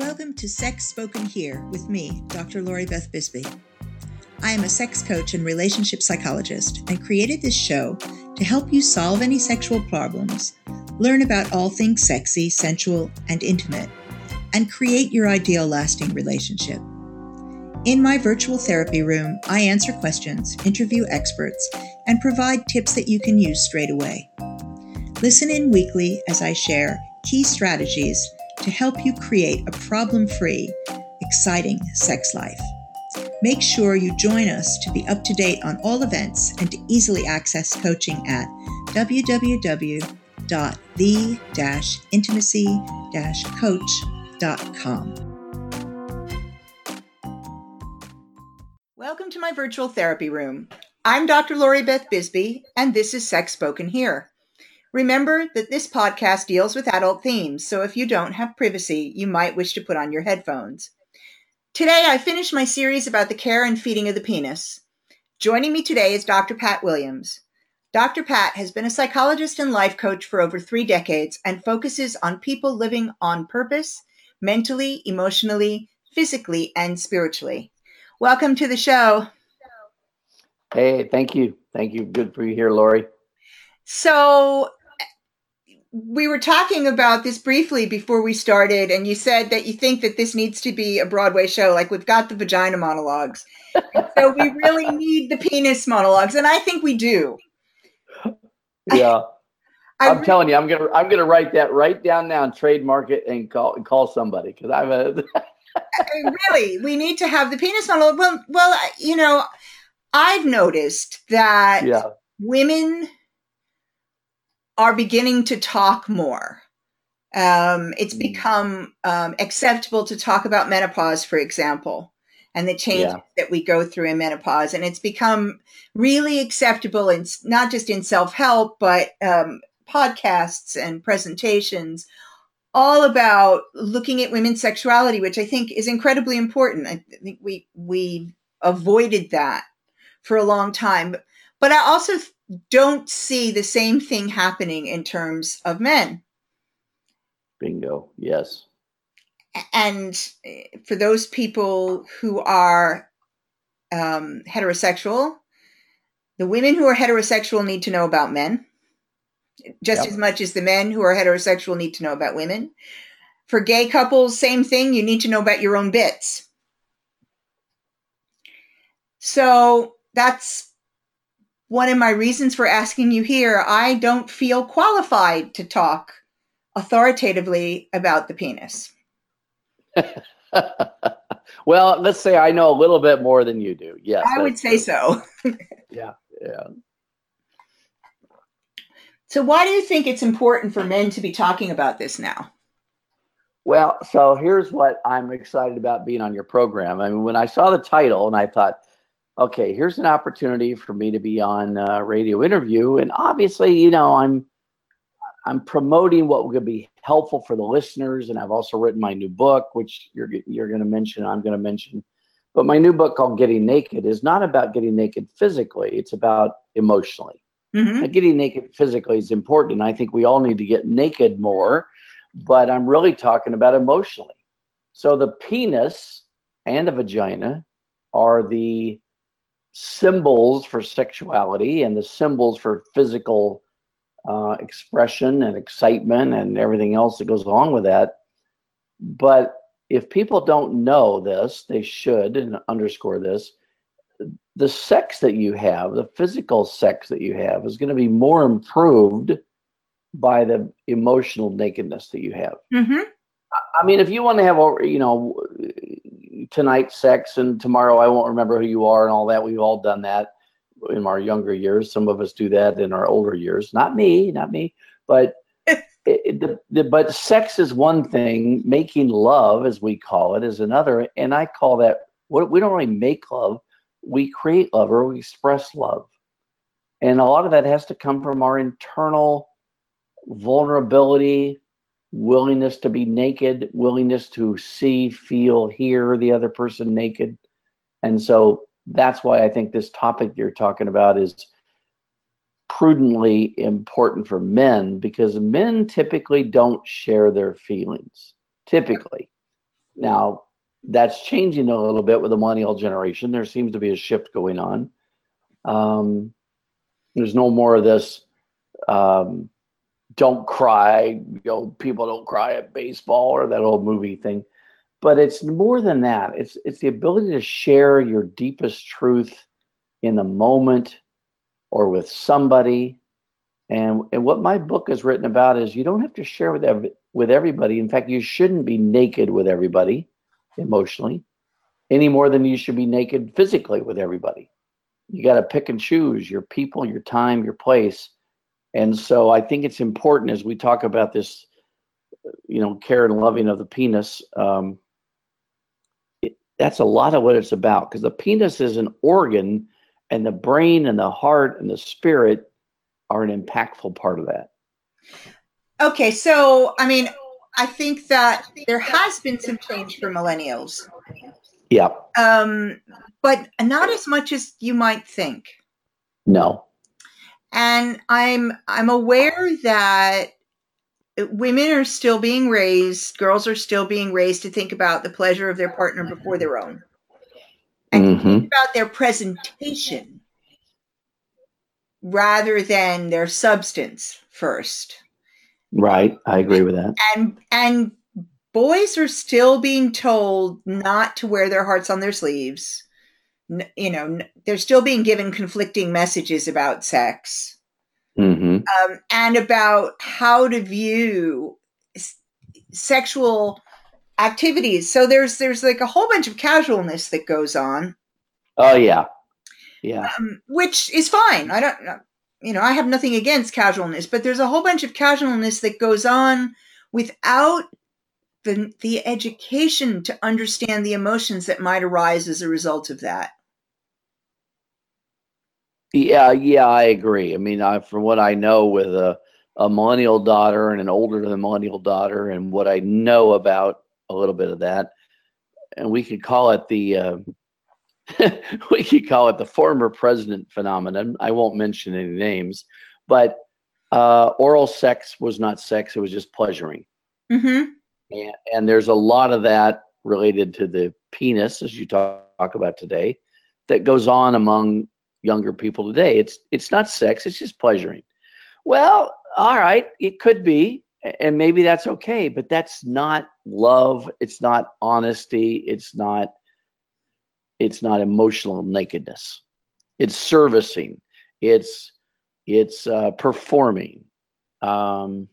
Welcome to Sex Spoken Here with me, Dr. Lori Beth Bisbee. I am a sex coach and relationship psychologist and created this show to help you solve any sexual problems, learn about all things sexy, sensual, and intimate, and create your ideal lasting relationship. In my virtual therapy room, I answer questions, interview experts, and provide tips that you can use straight away. Listen in weekly as I share key strategies to help you create a problem free, exciting sex life. Make sure you join us to be up to date on all events and to easily access coaching at www.the-intimacy-coach.com. Welcome to my virtual therapy room. I'm Dr. Lori Beth Bisbee, and this is Sex Spoken Here. Remember that this podcast deals with adult themes, so if you don't have privacy, you might wish to put on your headphones. Today, I finished my series about the care and feeding of the penis. Joining me today is Dr. Pat Williams. Dr. Pat has been a psychologist and life coach for over three decades and focuses on people living on purpose, mentally, emotionally, physically, and spiritually. Welcome to the show. Hey, thank you. Thank you. Good for you here, Lori. So, we were talking about this briefly before we started, and you said that you think that this needs to be a Broadway show. Like we've got the vagina monologues, so we really need the penis monologues, and I think we do. Yeah, I, am telling you, I'm gonna I'm gonna write that right down now and trademark it and call and call somebody because I'm a. really, we need to have the penis monologue. Well, well, you know, I've noticed that yeah. women are beginning to talk more. Um, it's mm. become um, acceptable to talk about menopause, for example, and the changes yeah. that we go through in menopause. And it's become really acceptable, in, not just in self help, but um, podcasts and presentations, all about looking at women's sexuality, which I think is incredibly important. I think we we avoided that for a long time. But I also don't see the same thing happening in terms of men. Bingo. Yes. And eh, for those people who are um, heterosexual, the women who are heterosexual need to know about men just yep. as much as the men who are heterosexual need to know about women. For gay couples, same thing. You need to know about your own bits. So that's one of my reasons for asking you here, I don't feel qualified to talk authoritatively about the penis. well, let's say I know a little bit more than you do. Yes. I would say true. so. yeah. Yeah. So, why do you think it's important for men to be talking about this now? Well, so here's what I'm excited about being on your program. I mean, when I saw the title and I thought, okay, here's an opportunity for me to be on a radio interview. And obviously, you know, I'm I'm promoting what would be helpful for the listeners. And I've also written my new book, which you're you're going to mention. I'm going to mention. But my new book called Getting Naked is not about getting naked physically. It's about emotionally. Mm-hmm. getting naked physically is important, and I think we all need to get naked more. But I'm really talking about emotionally. So the penis and the vagina are the symbols for sexuality and the symbols for physical uh, expression and excitement and everything else that goes along with that. But if people don't know this, they should and underscore this. The sex that you have, the physical sex that you have, is going to be more improved by the emotional nakedness that you have. Mm-hmm. I mean, if you want to have, you know, tonight sex and tomorrow I won't remember who you are and all that. We've all done that in our younger years. Some of us do that in our older years. Not me, not me, but it, the, the, but sex is one thing. Making love, as we call it, is another. And I call that what we don't really make love. We create love or we express love. And a lot of that has to come from our internal vulnerability, willingness to be naked, willingness to see, feel, hear the other person naked. And so that's why I think this topic you're talking about is prudently important for men because men typically don't share their feelings. Typically. Now, that's changing a little bit with the millennial generation. There seems to be a shift going on. Um, there's no more of this um, don't cry, you know, people don't cry at baseball or that old movie thing. But it's more than that. It's it's the ability to share your deepest truth in the moment or with somebody. And, and what my book is written about is you don't have to share with every, with everybody. In fact, you shouldn't be naked with everybody emotionally any more than you should be naked physically with everybody. You got to pick and choose your people, your time, your place. And so I think it's important as we talk about this, you know, care and loving of the penis. Um, it, that's a lot of what it's about because the penis is an organ and the brain and the heart and the spirit are an impactful part of that. Okay, so I mean, I think that there has been some change for millennials. Yeah. Um, but not as much as you might think. No. And I'm I'm aware that women are still being raised, girls are still being raised to think about the pleasure of their partner before their own. And mm-hmm. think about their presentation rather than their substance first. Right, I agree with that. And and boys are still being told not to wear their hearts on their sleeves. You know, they're still being given conflicting messages about sex mm-hmm. um, and about how to view s- sexual activities. So there's there's like a whole bunch of casualness that goes on. Oh yeah, yeah. Um, which is fine. I don't you know, I have nothing against casualness, but there's a whole bunch of casualness that goes on without the the education to understand the emotions that might arise as a result of that. Yeah, yeah, I agree. I mean, I, from what I know with a, a millennial daughter and an older than millennial daughter, and what I know about a little bit of that, and we could call it the uh, we could call it the former president phenomenon. I won't mention any names, but uh, oral sex was not sex; it was just pleasuring. Mm-hmm. And, and there's a lot of that related to the penis, as you talk, talk about today, that goes on among younger people today. It's it's not sex; it's just pleasuring. Well, all right, it could be, and maybe that's okay, but that's not love. It's not honesty. It's not it's not emotional nakedness it's servicing it's it's uh, performing um,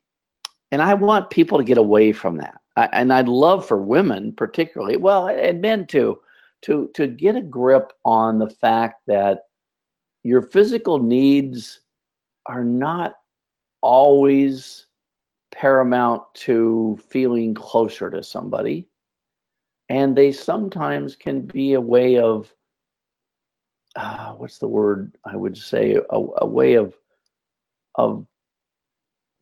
and i want people to get away from that I, and i'd love for women particularly well and men too to to get a grip on the fact that your physical needs are not always paramount to feeling closer to somebody. And they sometimes can be a way of uh, what's the word I would say? A, a, way of of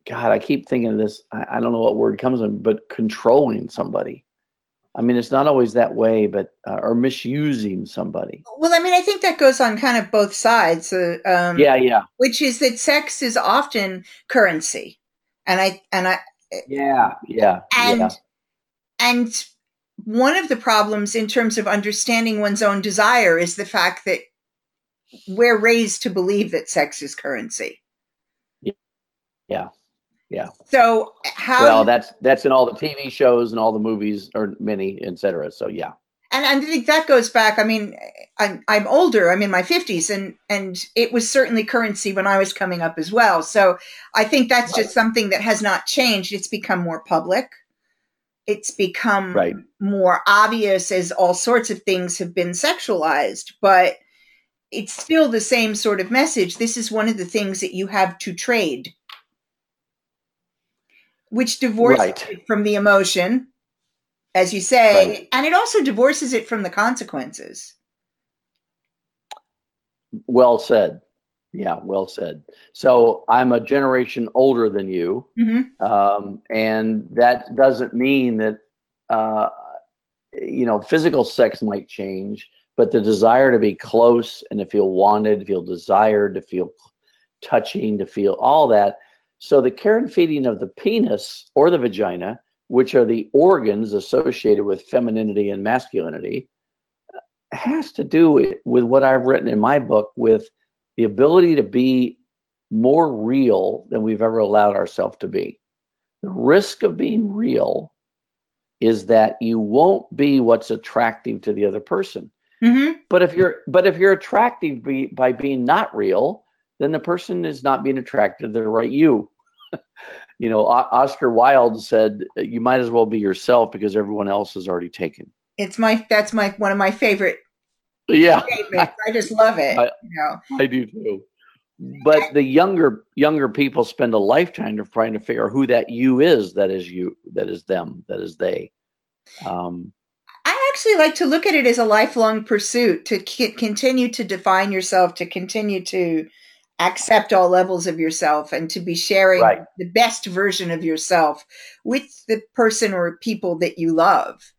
God I keep thinking of this. I, I, don't know what word comes in but controlling somebody I mean it's not always that way but uh, or misusing somebody well I mean I think that goes on kind of both sides uh, um, yeah yeah which is that sex is often currency and I and I yeah yeah and yeah. and one of the problems in terms of understanding one's own desire is the fact that we're raised to believe that sex is currency. Yeah. Yeah. So how Well, that's that's in all the TV shows and all the movies or many, etc. So yeah. And I think that goes back. I mean, I'm I'm older. I'm in my 50s, and and it was certainly currency when I was coming up as well. So I think that's just something that has not changed. It's become more public it's become right. more obvious as all sorts of things have been sexualized, but it's still the same sort of message. This is one of the things that you have to trade, which divorces right. it from the emotion, as you say, right. and it also divorces it from the consequences. Well said. Yeah, well said. So I'm a generation older than you, mm-hmm. um, and that doesn't mean that uh, you know physical sex might change, but the desire to be close and to feel wanted, to feel desired, to feel touching, to feel all that. So the care and feeding of the penis or the vagina which are the organs associated with femininity and masculinity, has to do with, what I've written in my book with the ability to be more real than we've ever allowed ourselves to be. The risk of being real is that you won't be what's attractive to the other person. Mm-hmm. But if you're but if you're attractive by, by being not real, then the person is not being attracted to the right you. you know, Oscar Wilde said, "You might as well be yourself because everyone else is already taken." It's my that's my one of my favorite. Yeah, I just love it. I, you know, I do too. But the younger younger people spend a lifetime of trying to figure out who that you is. That is you. That is them. That is they. Um, I actually like to look at it as a lifelong pursuit to c- continue to define yourself, to continue to accept all levels of yourself, and to be sharing right. the best version of yourself with the person or people that you love.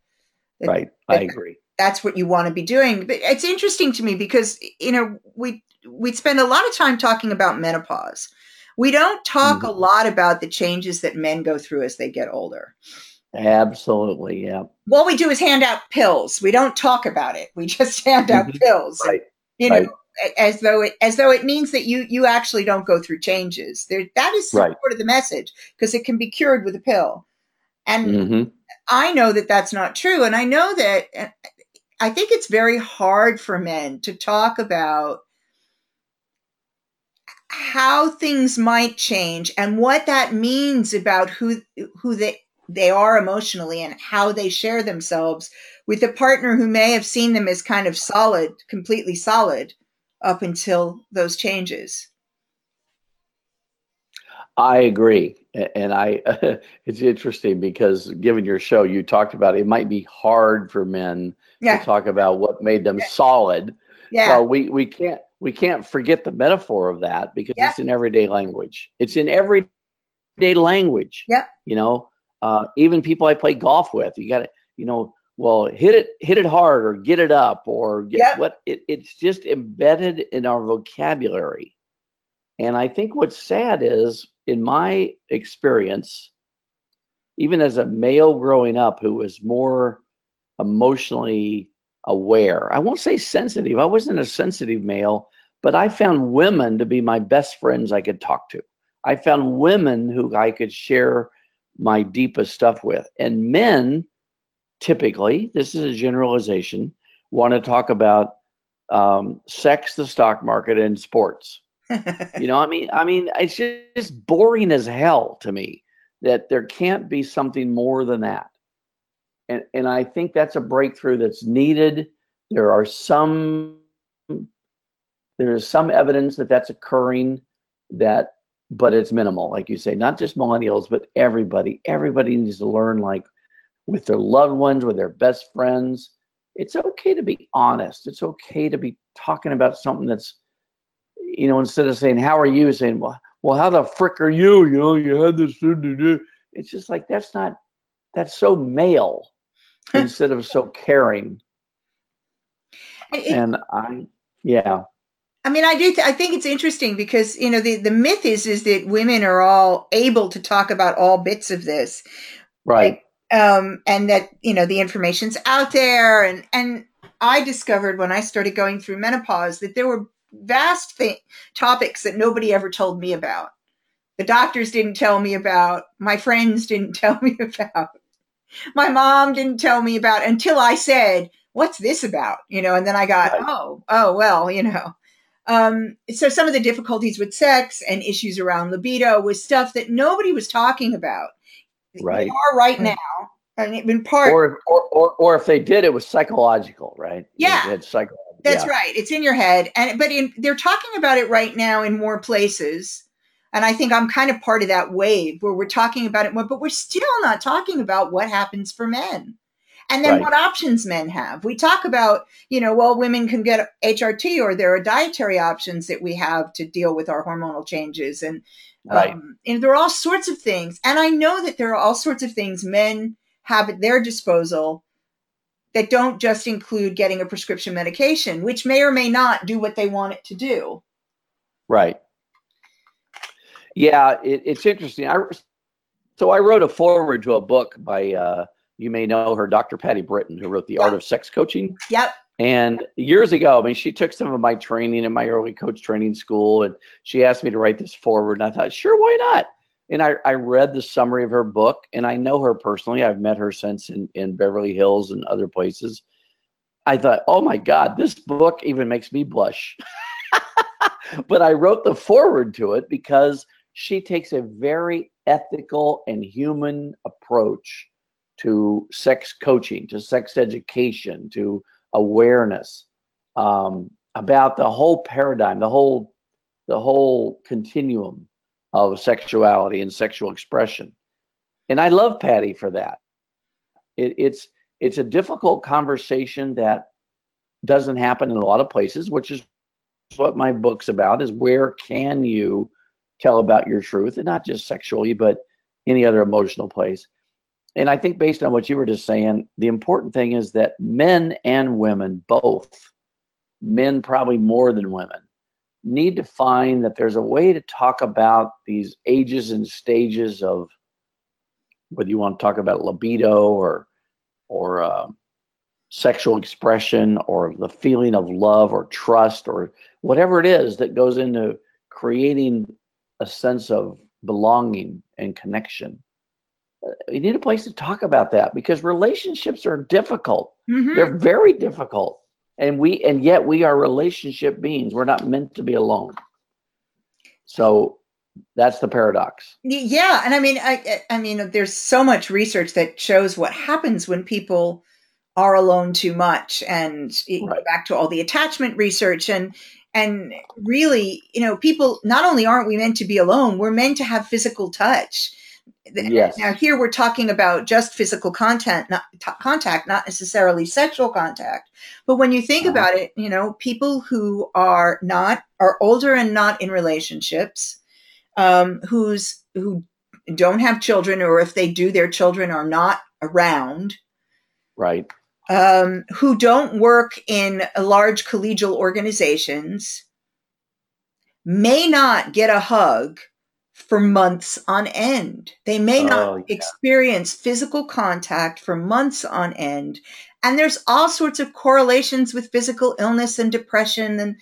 Right, I agree. That's what you want to be doing. But it's interesting to me because you know we we spend a lot of time talking about menopause. We don't talk mm-hmm. a lot about the changes that men go through as they get older. Absolutely, yeah. What we do is hand out pills. We don't talk about it. We just hand out mm-hmm. pills. Right. You know, right. As though it as though it means that you you actually don't go through changes. There, that is right. sort of the message because it can be cured with a pill. And mm-hmm. I know that that's not true, and I know that uh, I think it's very hard for men to talk about how things might change and what that means about who who they they are emotionally and how they share themselves with a partner who may have seen them as kind of solid, completely solid up until those changes. I agree. And I, it's interesting because given your show, you talked about it, might be hard for men yeah. to talk about what made them yeah. solid. Yeah. Well, we, we can't, we can't forget the metaphor of that because yeah. it's in everyday language. It's in everyday language. Yeah. You know, uh, even people I play golf with, you got to, you know, well, hit it, hit it hard, or get it up, or get yep. what it, it's just embedded in our vocabulary. And I think what's sad is, in my experience, even as a male growing up who was more emotionally aware, I won't say sensitive. I wasn't a sensitive male, but I found women to be my best friends I could talk to. I found women who I could share my deepest stuff with. And men typically, this is a generalization, want to talk about um, sex, the stock market, and sports. you know, I mean, I mean, it's just boring as hell to me that there can't be something more than that. And and I think that's a breakthrough that's needed. There are some there is some evidence that that's occurring that but it's minimal, like you say, not just millennials, but everybody. Everybody needs to learn, like with their loved ones, with their best friends. It's okay to be honest. It's okay to be talking about something that's, you know, instead of saying, How are you? saying, Well, well, how the frick are you? You know, you had this. To do. It's just like, that's not, that's so male instead of so caring. It, and I, yeah. I mean, I do. Th- I think it's interesting because you know the the myth is is that women are all able to talk about all bits of this, right? Um, and that you know the information's out there, and and I discovered when I started going through menopause that there were vast th- topics that nobody ever told me about. The doctors didn't tell me about. My friends didn't tell me about. My mom didn't tell me about until I said, "What's this about?" You know, and then I got, right. "Oh, oh, well, you know." Um, so some of the difficulties with sex and issues around libido was stuff that nobody was talking about. Right. are right hmm. now. And in part, or, or, or, or if they did, it was psychological, right? Yeah, it's psychological. That's yeah. right. It's in your head, and but in, they're talking about it right now in more places, and I think I'm kind of part of that wave where we're talking about it more, but we're still not talking about what happens for men. And then right. what options men have. We talk about, you know, well, women can get HRT or there are dietary options that we have to deal with our hormonal changes. And, right. um, and there are all sorts of things. And I know that there are all sorts of things men have at their disposal that don't just include getting a prescription medication, which may or may not do what they want it to do. Right. Yeah, it, it's interesting. I So I wrote a foreword to a book by uh, you may know her, Dr. Patti Britton, who wrote The Art of Sex Coaching. Yep. And years ago, I mean, she took some of my training in my early coach training school, and she asked me to write this foreword. And I thought, sure, why not? And I, I read the summary of her book, and I know her personally. I've met her since in, in Beverly Hills and other places. I thought, oh my God, this book even makes me blush. but I wrote the foreword to it because she takes a very ethical and human approach to sex coaching, to sex education, to awareness um, about the whole paradigm, the whole the whole continuum of sexuality and sexual expression. And I love Patti for that. It, it's it's a difficult conversation that doesn't happen in a lot of places, which is what my book's about. Is where can you tell about your truth, and not just sexually, but any other emotional place. And I think based on what you were just saying, the important thing is that men and women both, men probably more than women, need to find that there's a way to talk about these ages and stages of whether you want to talk about libido or or uh, sexual expression or the feeling of love or trust or whatever it is that goes into creating a sense of belonging and connection. Uh, you need a place to talk about that because relationships are difficult. Mm-hmm. They're very difficult. And we and yet we are relationship beings. We're not meant to be alone. So that's the paradox. Yeah, and I mean I I mean there's so much research that shows what happens when people are alone too much and right. back to all the attachment research and and really you know people not only aren't we meant to be alone we're meant to have physical touch yes. now here we're talking about just physical content not t- contact not necessarily sexual contact but when you think uh-huh. about it you know people who are not are older and not in relationships um, who's who don't have children or if they do their children are not around right um, who don't work in large collegial organizations may not get a hug for months on end. They may oh, not yeah. experience physical contact for months on end. And there's all sorts of correlations with physical illness and depression and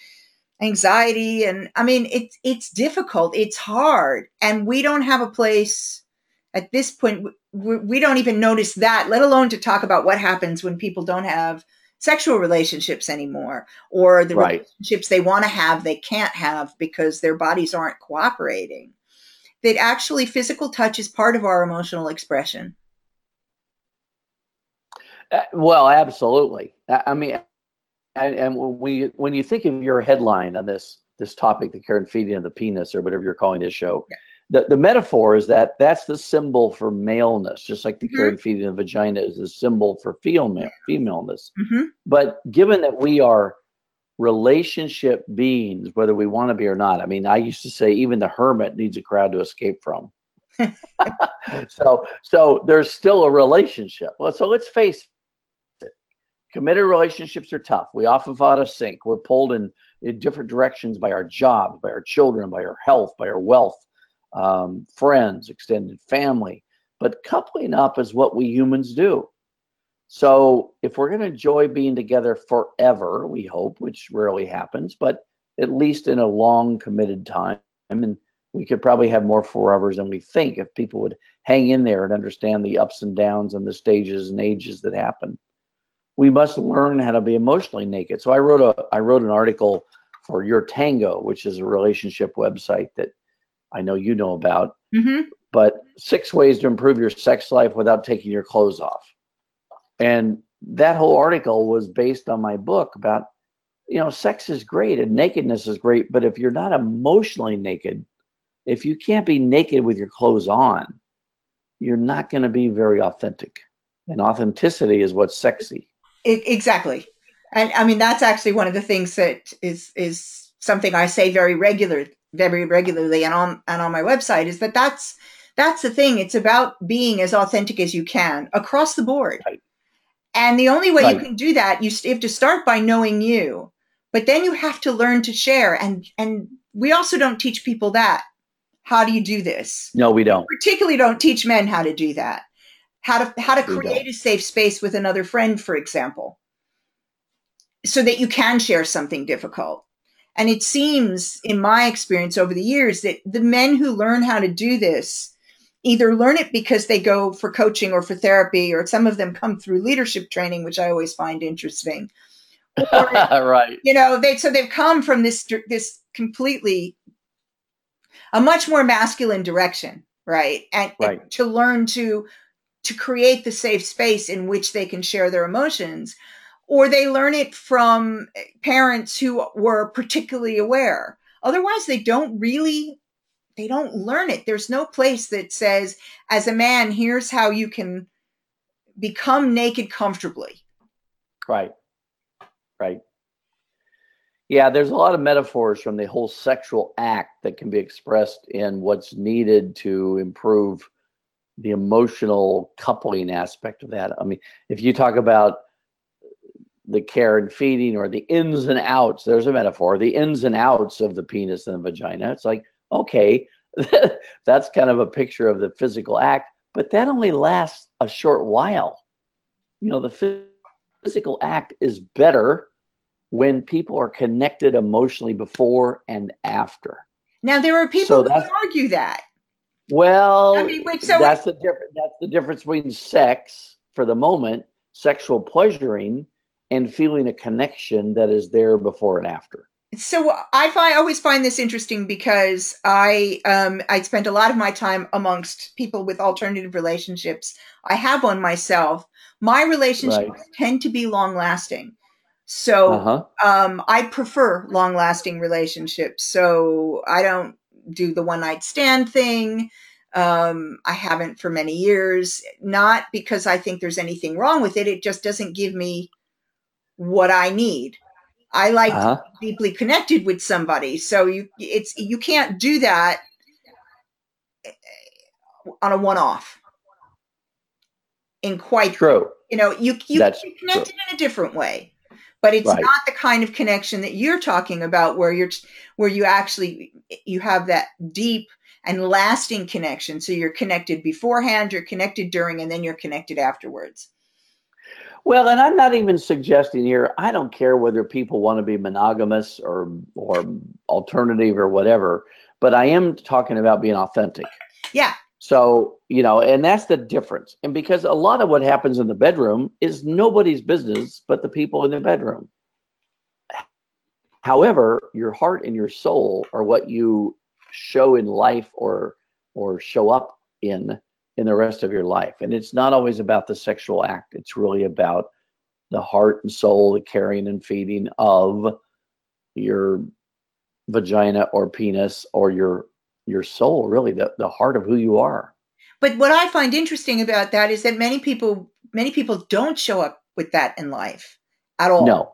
anxiety. And I mean, it's, it's difficult. It's hard. And we don't have a place at this point we don't even notice that, let alone to talk about what happens when people don't have sexual relationships anymore or the right. relationships they want to have they can't have because their bodies aren't cooperating that actually physical touch is part of our emotional expression uh, well absolutely i mean and, and, when we when you think of your headline on this this topic the care and feeding of the penis or whatever you're calling this show yeah the, the metaphor is that that's the symbol for maleness, just like the mm-hmm. feeding of the vagina is a symbol for female femaleness. Mm-hmm. But given that we are relationship beings, whether we want to be or not, I mean, I used to say even the hermit needs a crowd to escape from. so, so there's still a relationship. Well, so let's face it. Committed relationships are tough. We often fall out of sync. We're pulled in, in different directions by our jobs, by our children, by our health, by our wealth um, friends, extended family. But coupling up is what we humans do. So if we're going to enjoy being together forever, we hope, which rarely happens, but at least in a long committed time, and we could probably have more forevers than we think if people would hang in there and understand the ups and downs and the stages and ages that happen. We must learn how to be emotionally naked. So I wrote a I wrote an article for Your Tango, which is a relationship website that I know you know about. Mm-hmm. But six ways to improve your sex life without taking your clothes off. And that whole article was based on my book about, you know, sex is great and nakedness is great. But if you're not emotionally naked, if you can't be naked with your clothes on, you're not going to be very authentic. And authenticity is what's sexy. Exactly. And I mean, that's actually one of the things that is, is something I say very regular, very regularly and on and on my website is that that's that's the thing. It's about being as authentic as you can across the board. Right. And the only way right. you can do that, you have to start by knowing you, but then you have to learn to share. And and we also don't teach people that how do you do this? No, we don't. We particularly don't teach men how to do that. How to how to create a safe space with another friend, for example, so that you can share something difficult. And it seems, in my experience over the years, that the men who learn how to do this either learn it because they go for coaching or for therapy, or some of them come through leadership training, which I always find interesting. Or, right. You know, they so they've come from this this completely a much more masculine direction, right? And, right. and to learn to to create the safe space in which they can share their emotions or they learn it from parents who were particularly aware otherwise they don't really they don't learn it. There's no place that says as a man here's how you can become naked comfortably. Right. Right. Yeah there's a lot of metaphors from the whole sexual act that can be expressed in what's needed to improve the emotional coupling aspect of that. I mean if you talk about the care and feeding or the ins and outs there's a metaphor the ins and outs of the penis and the vagina. It's like okay that's kind of a picture of the physical act but that only lasts a short while. You know the physical act is better when people are connected emotionally before and after. Now there are people so who argue that. Well I mean, wait, so that's the difference that's the difference between sex for the moment sexual pleasuring and feeling a connection that is there before and after. So I find always find this interesting because I um, I spend a lot of my time amongst people with alternative relationships. I have one myself. My relationships right. tend to be long lasting. So uh-huh. um, I prefer long lasting relationships. So I don't do the one night stand thing. Um, I haven't for many years, not because I think there's anything wrong with it. It just doesn't give me what I need. I like uh-huh. deeply connected with somebody. So you it's you can't do that eh, on a one off. In quite true. You know, you you That's can connected true. in a different way. But it's right. not the kind of connection that you're talking about where you're where you actually you have that deep and lasting connection. So you're connected beforehand, you're connected during, and then you're connected afterwards. Well, and I'm not even suggesting here. I don't care whether people want to be monogamous or or alternative or whatever, but I am talking about being authentic. Yeah. So, you know, and that's the difference. And because a lot of what happens in the bedroom is nobody's business but the people in the bedroom. However, your heart and your soul are what you show in life or or show up in in the rest of your life. And it's not always about the sexual act, it's really about the heart and soul, the carrying and feeding of your vagina or penis or your your soul, really the, the heart of who you are. But what I find interesting about that is that many people many people don't show up with that in life at all. No,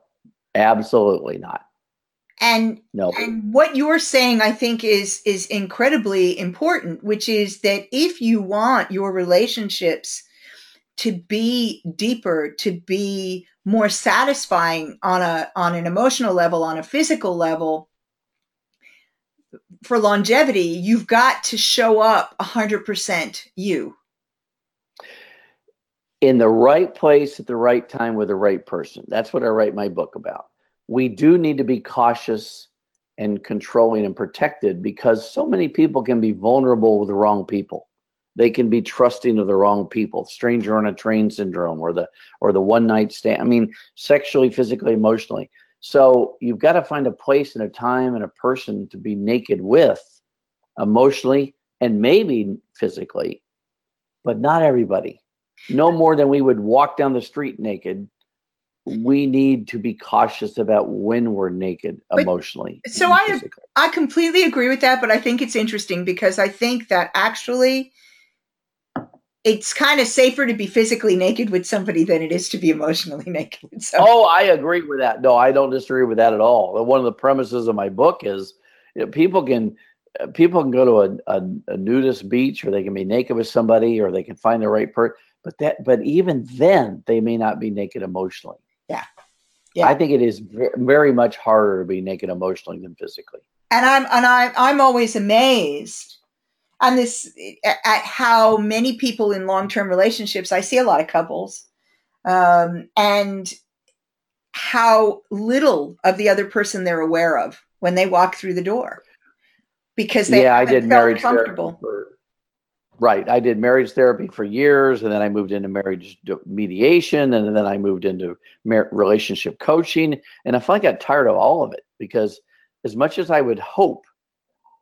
absolutely not. And, no. and what you're saying, I think, is is incredibly important, which is that if you want your relationships to be deeper, to be more satisfying on a on an emotional level, on a physical level, for longevity, you've got to show up 100% you. In the right place at the right time with the right person. That's what I write my book about we do need to be cautious and controlling and protected because so many people can be vulnerable with the wrong people. They can be trusting of the wrong people, stranger on a train syndrome or the or the one night stand. I mean, sexually, physically, emotionally. So you've got to find a place and a time and a person to be naked with emotionally and maybe physically, but not everybody. No more than we would walk down the street naked we need to be cautious about when we're naked but, emotionally. So I. I completely agree with that, but I think it's interesting because I think that actually it's kind of safer to be physically naked with somebody than it is to be emotionally naked with somebody. Oh, I agree with that. No, I don't disagree with that at all. One of the premises of my book is you know, people can uh, people can go to a, a, a, nudist beach or they can be naked with somebody or they can find the right person but that but even then they may not be naked emotionally yeah. Yeah. I think it is very much harder to be naked emotionally than physically. And I'm and I I'm always amazed on this at how many people in long-term relationships i see a lot of couples um, and how little of the other person they're aware of when they walk through the door because they yeah i did marriage comfortable for, right i did marriage therapy for years and then i moved into marriage mediation and then i moved into mar- relationship coaching and i finally got tired of all of it because as much as i would hope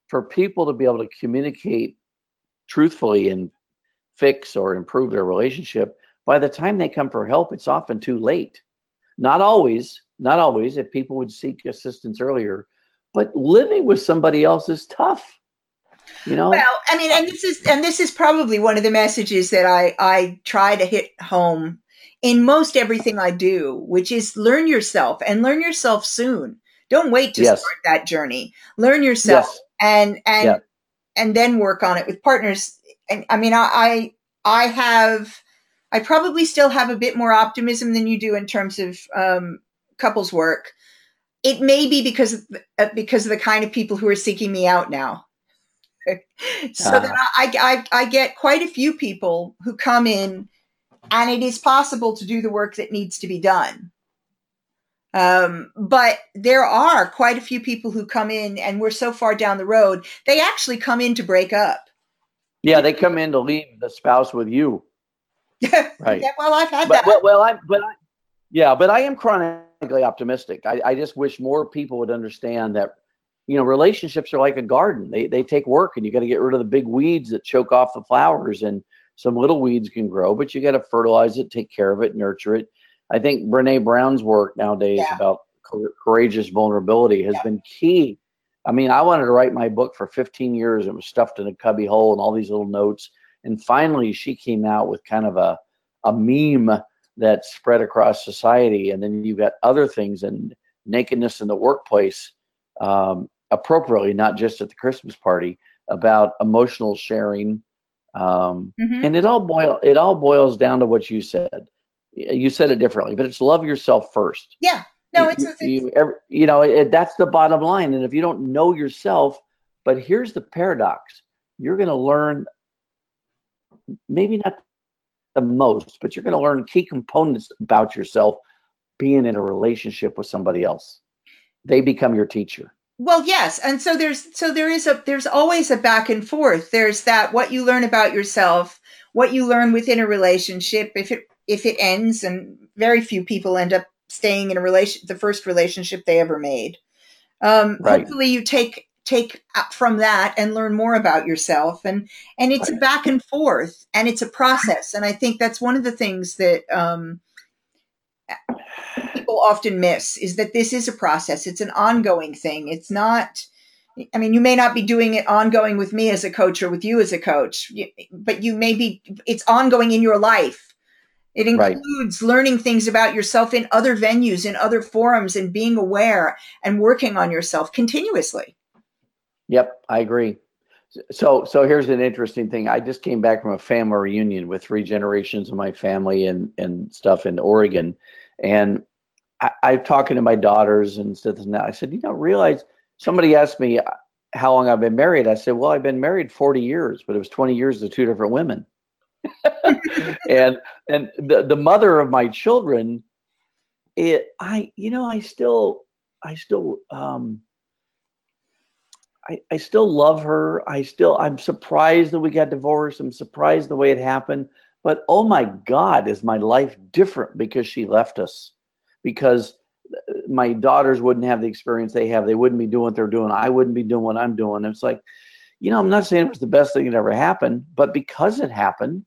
for people to be able to communicate truthfully and fix or improve their relationship, by the time they come for help, it's often too late. Not always, not always, if people would seek assistance earlier, but living with somebody else is tough. You know? Well, I mean, and this is and this is probably one of the messages that I I try to hit home in most everything I do, which is learn yourself and learn yourself soon. Don't wait to yes. start that journey. Learn yourself. Yes and and yeah. and then work on it with partners. And I mean, I I have I probably still have a bit more optimism than you do in terms of um, couples work. It may be because of, uh, because of the kind of people who are seeking me out now. so uh. that I, I I get quite a few people who come in, and it is possible to do the work that needs to be done. Um, but there are quite a few people who come in and we're so far down the road, they actually come in to break up. Yeah, they come in to leave the spouse with you. right. Yeah, well, I've had but, that. Well, well, I, but I, yeah, but I am chronically optimistic. I, I just wish more people would understand that, you know, relationships are like a garden. They, they take work and you got to get rid of the big weeds that choke off the flowers and some little weeds can grow, but you got to fertilize it, take care of it, nurture it I think Brene Brown's work nowadays yeah. about courageous vulnerability has yeah. been key. I mean, I wanted to write my book for 15 years. It was stuffed in a cubby hole and all these little notes. And finally, she came out with kind of a, a meme that spread across society. And then you've got other things and nakedness in the workplace, um, appropriately, not just at the Christmas party, about emotional sharing. Um, mm-hmm. And it all boil it all boils down to what you said you said it differently, but it's love yourself first. Yeah. No, it's, it's you, you, you know it, that's the bottom line. And if you don't know yourself, but here's the paradox: you're going to learn maybe not the most, but you're going to learn key components about yourself being in a relationship with somebody else. They become your teacher. Well, yes, and so there's so there is a there's always a back and forth. There's that what you learn about yourself, what you learn within a relationship. If it if it ends, and very few people end up staying in a relation, the first relationship they ever made. Um, right. Hopefully, you take take from that and learn more about yourself, and and it's right. a back and forth, and it's a process, and I think that's one of the things that. Um, people often miss is that this is a process it's an ongoing thing it's not I mean, you may not be doing it ongoing with me as a coach or with you as a coach, but you may be, it's ongoing in your life. It includes right. learning things about yourself in other venues, in other forums, and being aware and working on yourself continuously. Yep, I agree. So, so here's an interesting thing. I just came back from a family reunion with three generations of my family and and stuff in Oregon, and I, I'm talking to my daughters and stuff. And I said, you know, realize somebody asked me how long I've been married. I said, well, I've been married 40 years, but it was 20 years to two different women. and and the the mother of my children, it I you know I still I still um I, I still love her. I still I'm surprised that we got divorced. I'm surprised the way it happened. But oh my God, is my life different because she left us? Because uh, my daughters wouldn't have the experience they have. They wouldn't be doing what they're doing. I wouldn't be doing what I'm doing. It's like, you know, I'm not saying it was the best thing that ever happened, but because it happened,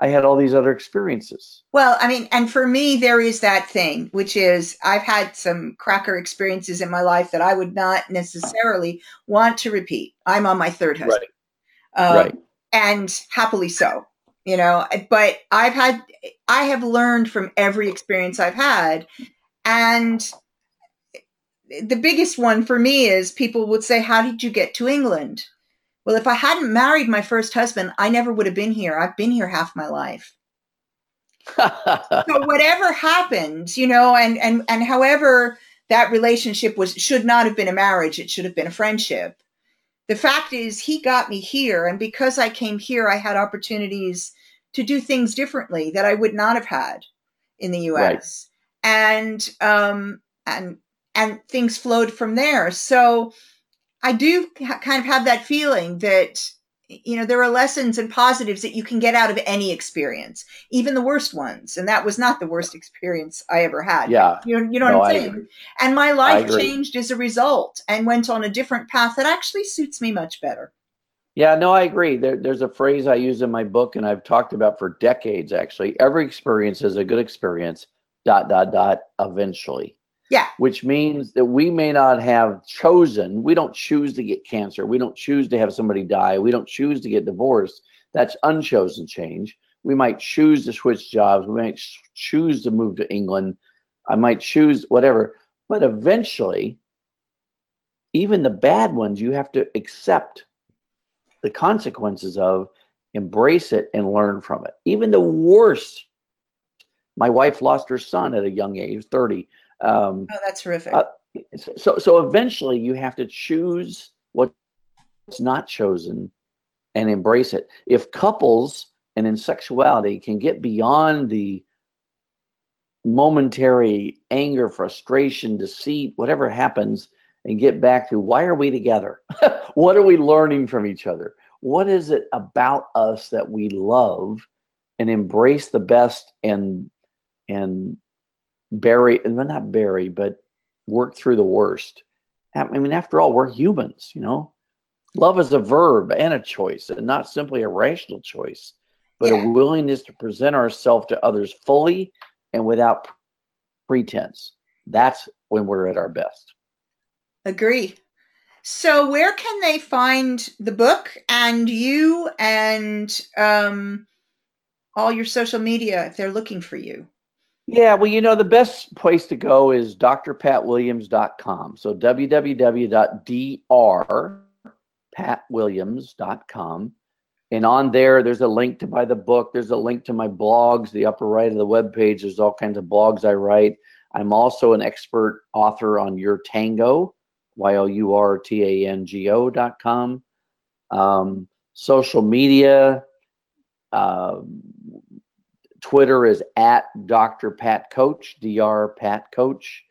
I had all these other experiences. Well, I mean, and for me, there is that thing, which is I've had some cracker experiences in my life that I would not necessarily want to repeat. I'm on my third husband. Right. Um, right. And happily so, you know, but I've had, I have learned from every experience I've had. And the biggest one for me is people would say, How did you get to England? Well, if I hadn't married my first husband, I never would have been here. I've been here half my life. so whatever happened, you know, and and and however that relationship was should not have been a marriage, it should have been a friendship. the fact is, he got me here. And because I came here, I had opportunities to do things differently that I would not have had in the US. Right. And, um, and, and things flowed from there. So I do ha- kind of have that feeling that you know there are lessons and positives that you can get out of any experience even the worst ones. And that was not the worst experience i ever had. Yeah. You know, you know no, what i'm saying? and my life changed as a result and went on a different path that actually suits me much better yeah no i agree there, there's a phrase i use in my book and i've talked about for decades actually every experience is a good experience dot dot dot eventually yeah. Which means that we may not have chosen, we don't choose to get cancer. We don't choose to have somebody die. We don't choose to get divorced. That's unchosen change. We might choose to switch jobs. We might choose to move to England. I might choose whatever. But eventually, even the bad ones, you have to accept the consequences of, embrace it, and learn from it. Even the worst. My wife lost her son at a young age, 30 um, oh, that's terrific. Uh, so, so eventually you have to choose what's not chosen and embrace it. If couples and in sexuality can get beyond the momentary anger, frustration, deceit, whatever happens, and get back to why are we together? what are we learning from each other? What is it about us that we love and embrace the best and and bury, and not bury, but work through the worst. I mean, after all, we're humans, you know. Love is a verb and a choice, and not simply a rational choice, but yeah. a willingness to present ourselves to others fully and without pretense. That's when we're at our best. Agree. So, where can they find the book and you and um, all your social media if they're looking for you? Yeah, well, you know, the best place to go is drpatwilliams.com. So www.drpatwilliams.com. And on there, there's a link to buy the book. There's a link to my blogs, the upper right of the web page. There's all kinds of blogs I write. I'm also an expert author on Your Tango, Y O U R T A N G O dot com. Um, social media, uh, Twitter is at Dr. Pat Coach, Dr. Pat Coach.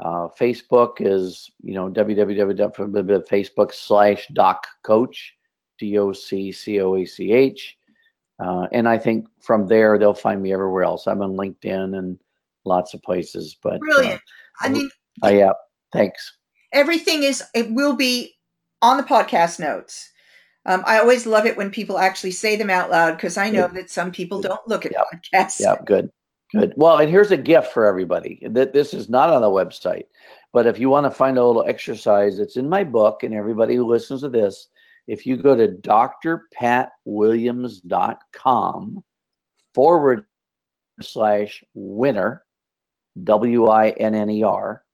Uh, Facebook is, you know, www.facebook slash doc coach, D O C C O A C H. Uh, and I think from there they'll find me everywhere else. I'm on LinkedIn and lots of places. But brilliant. Uh, I mean, uh, yeah, thanks. Everything is, it will be on the podcast notes. Um, I always love it when people actually say them out loud because I know that some people don't look at yep. podcasts. Yeah, good, good. Well, and here's a gift for everybody. That this is not on the website, but if you want to find a little exercise, it's in my book. And everybody who listens to this, if you go to drpatwilliams.com forward slash winner, W I N N E R,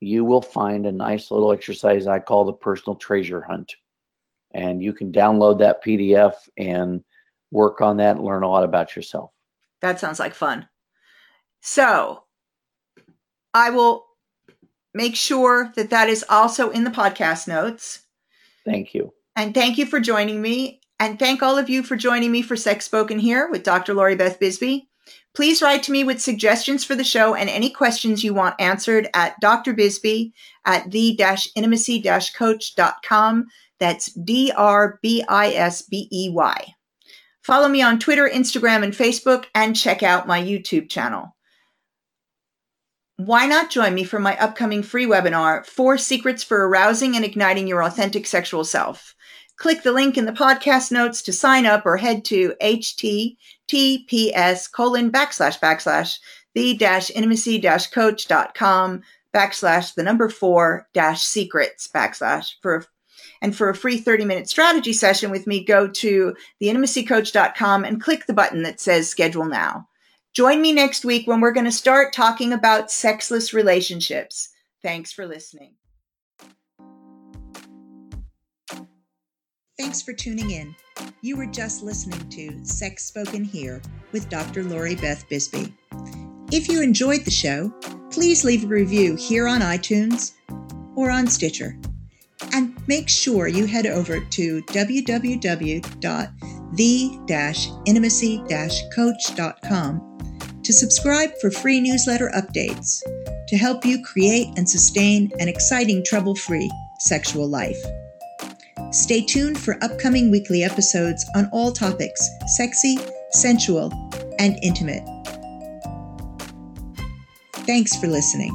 you will find a nice little exercise I call the personal treasure hunt and you can download that PDF and work on that and learn a lot about yourself. That sounds like fun. So, I will make sure that that is also in the podcast notes. Thank you. And thank you for joining me. And thank all of you for joining me for Sex Spoken Here with Dr. Lori Beth Bisbey. Please write to me with suggestions for the show and any questions you want answered at Dr. Bisbey at the-intimacy-coach.com. That's D R B I S B E Y. Follow me on Twitter, Instagram, and Facebook, and check out my YouTube channel. Why not join me for my upcoming free webinar, Four Secrets for Arousing and Igniting Your Authentic Sexual Self? Click the link in the podcast notes to sign up or head to https colon backslash backslash the dash intimacy dash coach.com backslash the number four dash secrets backslash for and for a free 30 minute strategy session with me, go to theintimacycoach.com and click the button that says schedule now. Join me next week when we're going to start talking about sexless relationships. Thanks for listening. Thanks for tuning in. You were just listening to Sex Spoken Here with Dr. Lori Beth Bisbey. If you enjoyed the show, please leave a review here on iTunes or on Stitcher. And make sure you head over to www.the-intimacy-coach.com to subscribe for free newsletter updates to help you create and sustain an exciting trouble free sexual life. Stay tuned for upcoming weekly episodes on all topics sexy, sensual, and intimate. Thanks for listening.